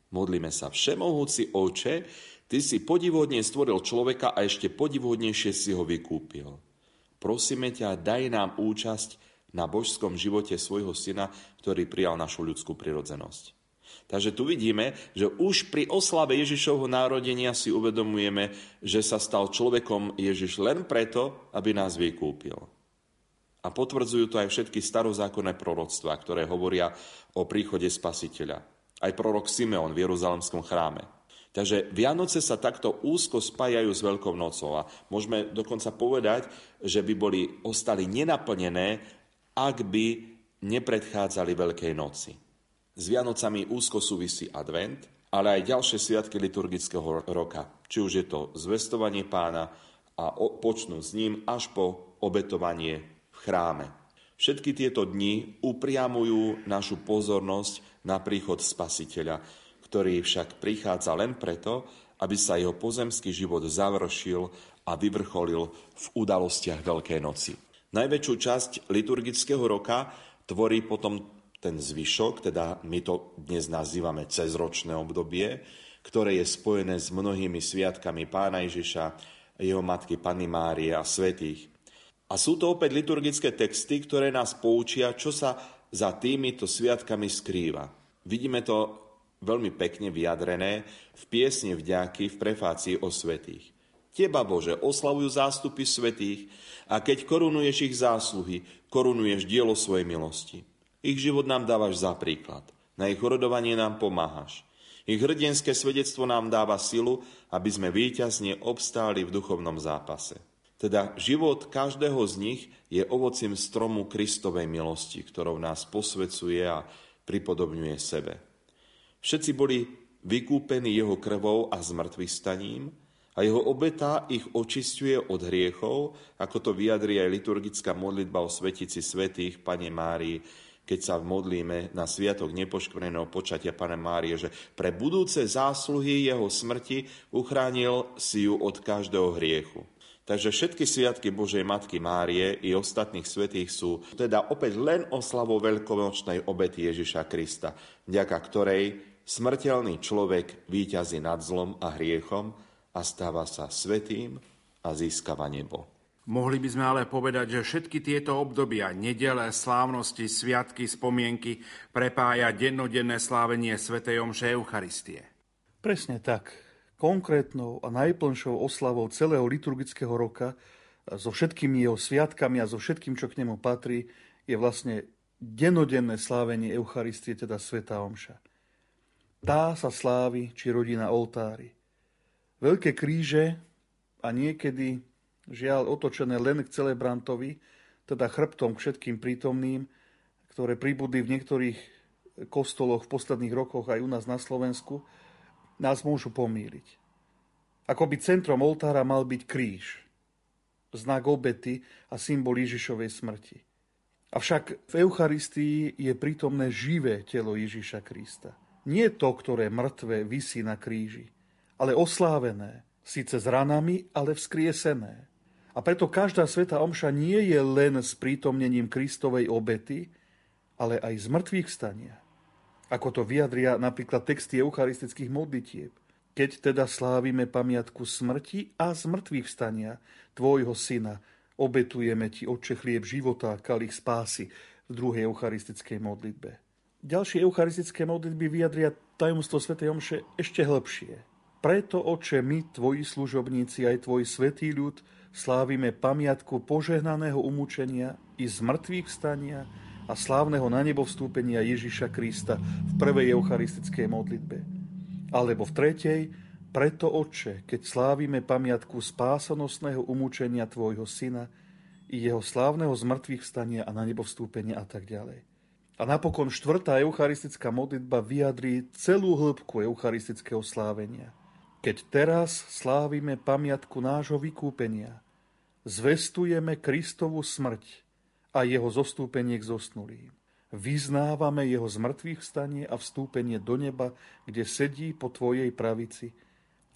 Modlíme sa, všemohúci oče, ty si podivodne stvoril človeka a ešte podivodnejšie si ho vykúpil. Prosíme ťa, daj nám účasť na božskom živote svojho syna, ktorý prijal našu ľudskú prirodzenosť. Takže tu vidíme, že už pri oslave Ježišovho národenia si uvedomujeme, že sa stal človekom Ježiš len preto, aby nás vykúpil. A potvrdzujú to aj všetky starozákonné proroctvá, ktoré hovoria o príchode spasiteľa aj prorok Simeon v Jeruzalemskom chráme. Takže Vianoce sa takto úzko spájajú s Veľkou nocou a môžeme dokonca povedať, že by boli ostali nenaplnené, ak by nepredchádzali Veľkej noci. S Vianocami úzko súvisí advent, ale aj ďalšie sviatky liturgického roka. Či už je to zvestovanie pána a počnú s ním až po obetovanie v chráme. Všetky tieto dni upriamujú našu pozornosť na príchod Spasiteľa, ktorý však prichádza len preto, aby sa jeho pozemský život završil a vyvrcholil v udalostiach Veľkej noci. Najväčšiu časť liturgického roka tvorí potom ten zvyšok, teda my to dnes nazývame cezročné obdobie, ktoré je spojené s mnohými sviatkami pána Ježiša, jeho matky Panny Márie a svetých. A sú to opäť liturgické texty, ktoré nás poučia, čo sa za týmito sviatkami skrýva. Vidíme to veľmi pekne vyjadrené v piesni vďaky v prefácii o svetých. Teba, Bože, oslavujú zástupy svetých a keď korunuješ ich zásluhy, korunuješ dielo svojej milosti. Ich život nám dávaš za príklad. Na ich rodovanie nám pomáhaš. Ich hrdinské svedectvo nám dáva silu, aby sme víťazne obstáli v duchovnom zápase. Teda život každého z nich je ovocím stromu Kristovej milosti, ktorou nás posvecuje a pripodobňuje sebe. Všetci boli vykúpení jeho krvou a zmrtvých staním a jeho obeta ich očistuje od hriechov, ako to vyjadrí aj liturgická modlitba o svetici svetých Pane Márii, keď sa modlíme na sviatok nepoškvrneného počatia Pane Márie, že pre budúce zásluhy jeho smrti uchránil si ju od každého hriechu. Takže všetky sviatky Božej Matky Márie i ostatných svetých sú teda opäť len oslavou veľkonočnej obety Ježiša Krista, vďaka ktorej smrteľný človek výťazí nad zlom a hriechom a stáva sa svetým a získava nebo. Mohli by sme ale povedať, že všetky tieto obdobia, nedele, slávnosti, sviatky, spomienky prepája dennodenné slávenie Svetej Omše Eucharistie. Presne tak konkrétnou a najplnšou oslavou celého liturgického roka so všetkými jeho sviatkami a so všetkým, čo k nemu patrí, je vlastne denodenné slávenie Eucharistie, teda Sveta Omša. Tá sa slávi, či rodí na oltári. Veľké kríže a niekedy, žiaľ, otočené len k celebrantovi, teda chrbtom k všetkým prítomným, ktoré pribudli v niektorých kostoloch v posledných rokoch aj u nás na Slovensku, nás môžu pomíriť. Ako by centrom oltára mal byť kríž, znak obety a symbol Ježišovej smrti. Avšak v Eucharistii je prítomné živé telo Ježiša Krista. Nie to, ktoré mŕtve visí na kríži, ale oslávené, síce s ranami, ale vzkriesené. A preto každá sveta omša nie je len s prítomnením Kristovej obety, ale aj z mŕtvych stania. Ako to vyjadria napríklad texty eucharistických modlitieb. Keď teda slávime pamiatku smrti a z mŕtvych stania Tvojho syna, obetujeme Ti, Otče, chlieb života a kalich spásy v druhej eucharistickej modlitbe. Ďalšie eucharistické modlitby vyjadria tajomstvo Sv. Omše ešte hĺbšie. Preto, Oče, my, Tvoji služobníci, aj Tvoj svetý ľud, slávime pamiatku požehnaného umúčenia i z mŕtvych stania a slávneho na nebo vstúpenia Ježiša Krista v prvej eucharistickej modlitbe. Alebo v tretej, preto Otče, keď slávime pamiatku spásonosného umúčenia Tvojho Syna i jeho slávneho zmrtvých vstania a na nebo vstúpenia a tak ďalej. A napokon štvrtá eucharistická modlitba vyjadrí celú hĺbku eucharistického slávenia. Keď teraz slávime pamiatku nášho vykúpenia, zvestujeme Kristovu smrť a jeho zostúpenie k zosnulým. Vyznávame jeho zmrtvých vstanie a vstúpenie do neba, kde sedí po Tvojej pravici.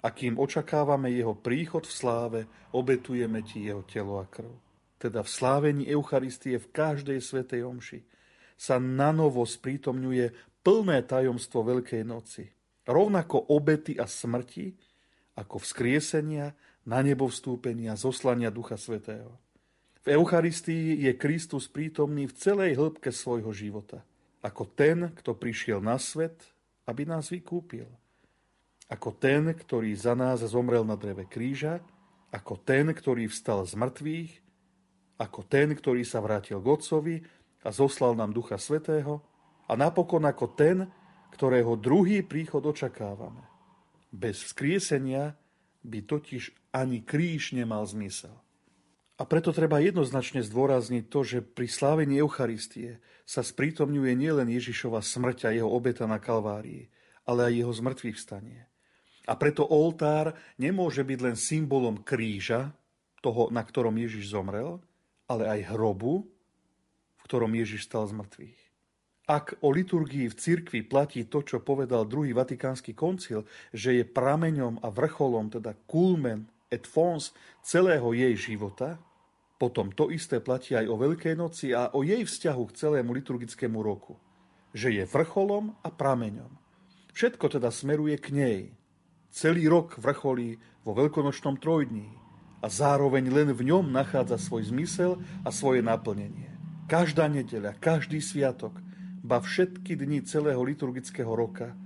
A kým očakávame jeho príchod v sláve, obetujeme Ti jeho telo a krv. Teda v slávení Eucharistie v každej svetej omši sa nanovo sprítomňuje plné tajomstvo Veľkej noci. Rovnako obety a smrti, ako vzkriesenia, na nebo vstúpenia, zoslania Ducha Svetého. V Eucharistii je Kristus prítomný v celej hĺbke svojho života. Ako ten, kto prišiel na svet, aby nás vykúpil. Ako ten, ktorý za nás zomrel na dreve kríža, ako ten, ktorý vstal z mŕtvych, ako ten, ktorý sa vrátil k Otcovi a zoslal nám Ducha Svetého, a napokon ako ten, ktorého druhý príchod očakávame. Bez vzkriesenia by totiž ani kríž nemal zmysel. A preto treba jednoznačne zdôrazniť to, že pri slávení Eucharistie sa sprítomňuje nielen Ježišova smrť a jeho obeta na Kalvárii, ale aj jeho zmrtvých vstanie. A preto oltár nemôže byť len symbolom kríža, toho, na ktorom Ježiš zomrel, ale aj hrobu, v ktorom Ježiš stal z mŕtvych. Ak o liturgii v cirkvi platí to, čo povedal druhý vatikánsky koncil, že je prameňom a vrcholom, teda kulmen et fons celého jej života, potom to isté platí aj o Veľkej noci a o jej vzťahu k celému liturgickému roku. Že je vrcholom a prameňom. Všetko teda smeruje k nej. Celý rok vrcholí vo veľkonočnom trojdní a zároveň len v ňom nachádza svoj zmysel a svoje naplnenie. Každá nedeľa, každý sviatok – ba všetky dni celého liturgického roka,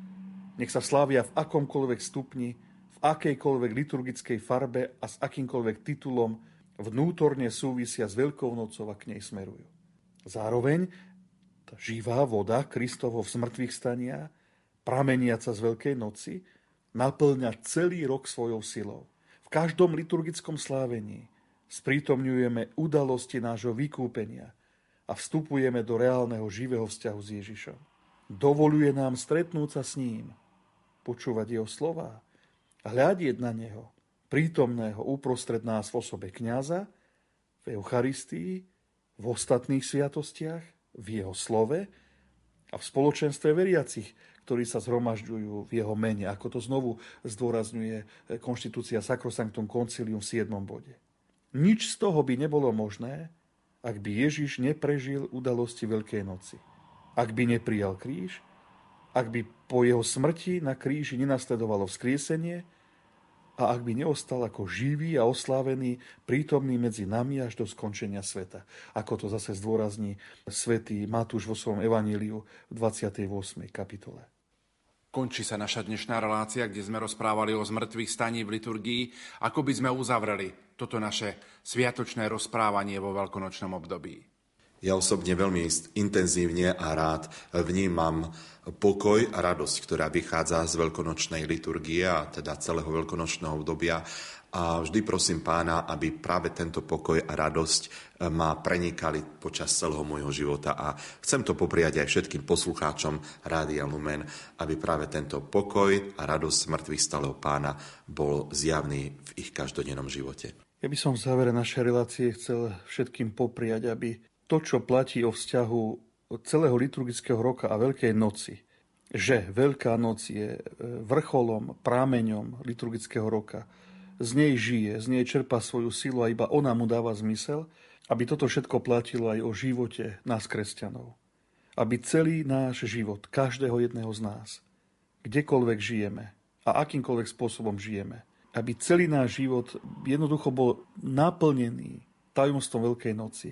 nech sa slávia v akomkoľvek stupni, v akejkoľvek liturgickej farbe a s akýmkoľvek titulom vnútorne súvisia s Veľkou nocou a k nej smerujú. Zároveň tá živá voda Kristovo v smrtvých stania, prameniaca z Veľkej noci, naplňa celý rok svojou silou. V každom liturgickom slávení sprítomňujeme udalosti nášho vykúpenia – a vstupujeme do reálneho živého vzťahu s Ježišom. Dovoluje nám stretnúť sa s ním, počúvať jeho slova, hľadieť na neho, prítomného uprostred nás v osobe kniaza, v Eucharistii, v ostatných sviatostiach, v jeho slove a v spoločenstve veriacich, ktorí sa zhromažďujú v jeho mene, ako to znovu zdôrazňuje konštitúcia Sacrosanctum Concilium v 7. bode. Nič z toho by nebolo možné, ak by Ježiš neprežil udalosti Veľkej noci. Ak by neprijal kríž, ak by po jeho smrti na kríži nenasledovalo vzkriesenie a ak by neostal ako živý a oslávený, prítomný medzi nami až do skončenia sveta. Ako to zase zdôrazní svätý Matúš vo svojom evaníliu v 28. kapitole. Končí sa naša dnešná relácia, kde sme rozprávali o zmrtvých staní v liturgii, ako by sme uzavreli toto naše sviatočné rozprávanie vo veľkonočnom období. Ja osobne veľmi intenzívne a rád vnímam pokoj a radosť, ktorá vychádza z veľkonočnej liturgie a teda celého veľkonočného obdobia a vždy prosím pána, aby práve tento pokoj a radosť e, ma prenikali počas celého môjho života a chcem to popriať aj všetkým poslucháčom Rádia Lumen, aby práve tento pokoj a radosť mŕtvych stáleho pána bol zjavný v ich každodennom živote. Ja by som v závere našej relácie chcel všetkým popriať, aby to, čo platí o vzťahu celého liturgického roka a Veľkej noci, že Veľká noc je e, vrcholom, prámeňom liturgického roka, z nej žije, z nej čerpa svoju silu a iba ona mu dáva zmysel, aby toto všetko platilo aj o živote nás kresťanov. Aby celý náš život, každého jedného z nás, kdekoľvek žijeme a akýmkoľvek spôsobom žijeme, aby celý náš život jednoducho bol naplnený tajomstvom Veľkej noci.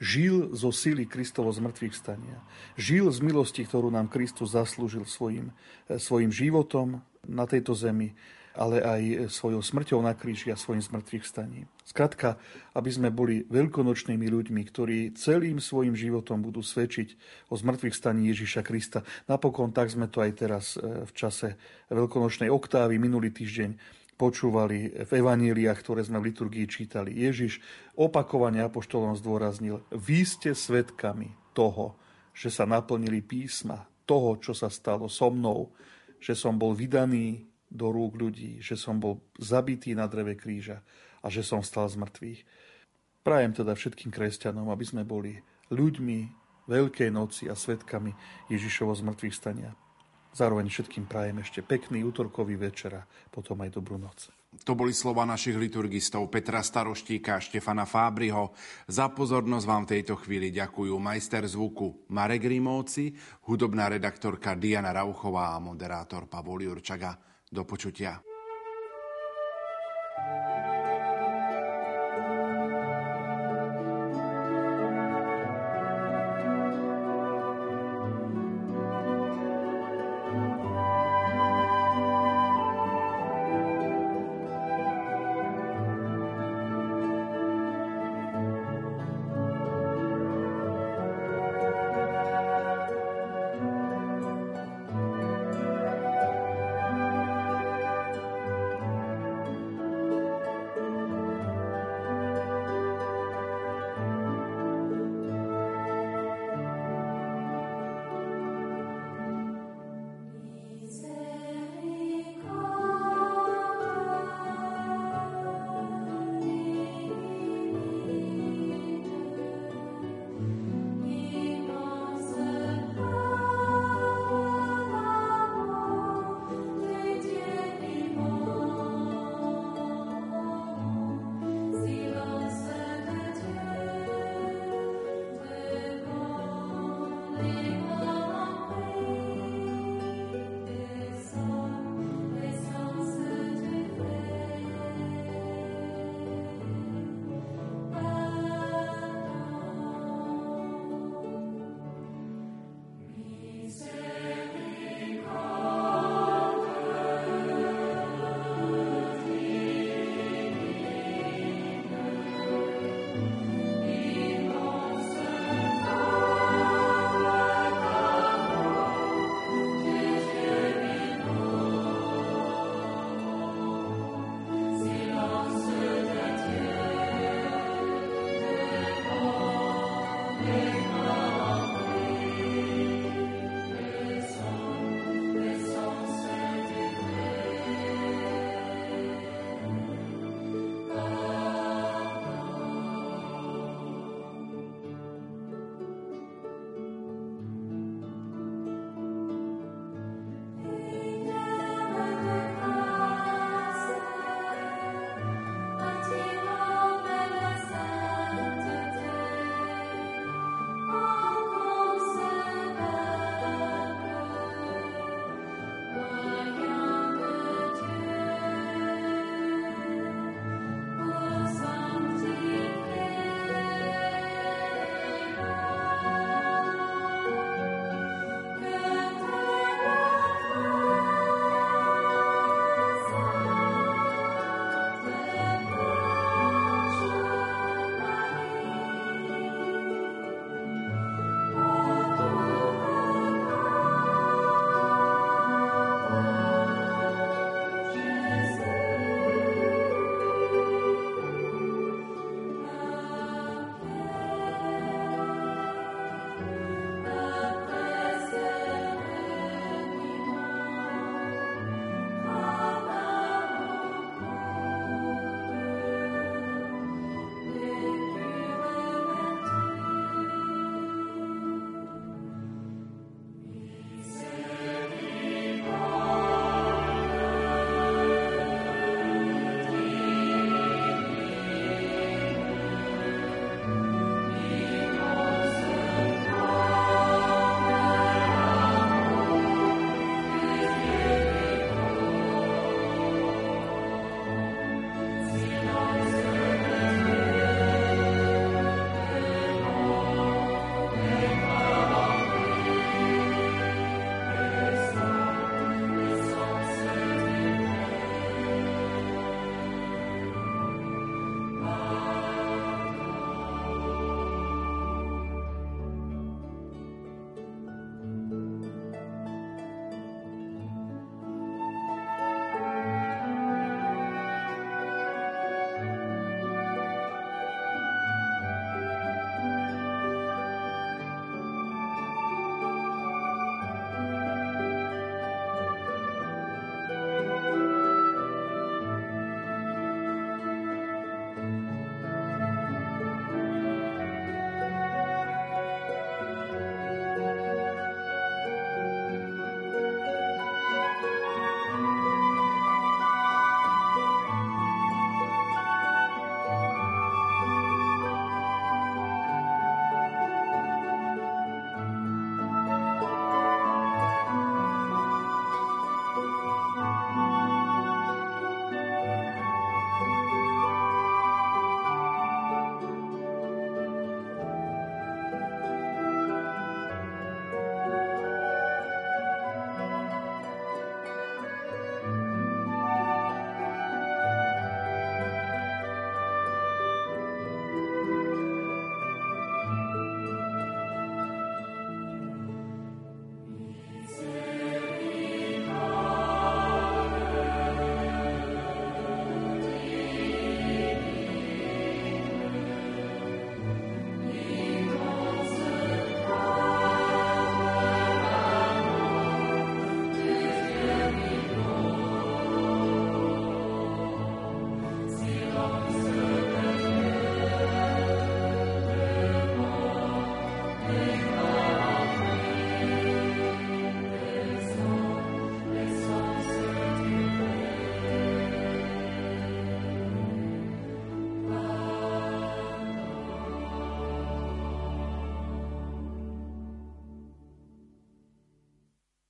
Žil zo síly Kristovo z mŕtvych stania. Žil z milosti, ktorú nám Kristus zaslúžil svojim, svojim životom na tejto zemi ale aj svojou smrťou na kríži a svojim zmrtvých staním. Skrátka, aby sme boli veľkonočnými ľuďmi, ktorí celým svojim životom budú svedčiť o zmrtvých staní Ježiša Krista. Napokon tak sme to aj teraz e, v čase veľkonočnej oktávy minulý týždeň počúvali v evaníliách, ktoré sme v liturgii čítali. Ježiš opakovane apoštolom zdôraznil, vy ste svetkami toho, že sa naplnili písma, toho, čo sa stalo so mnou, že som bol vydaný do rúk ľudí, že som bol zabitý na dreve kríža a že som stal z mŕtvych. Prajem teda všetkým kresťanom, aby sme boli ľuďmi Veľkej noci a svetkami Ježišovo z mŕtvych stania. Zároveň všetkým prajem ešte pekný útorkový večer a potom aj dobrú noc. To boli slova našich liturgistov Petra Staroštíka a Štefana Fábriho. Za pozornosť vám v tejto chvíli ďakujú majster zvuku Marek Rimóci, hudobná redaktorka Diana Rauchová a moderátor Pavol Jurčaga. Do počutia. thank you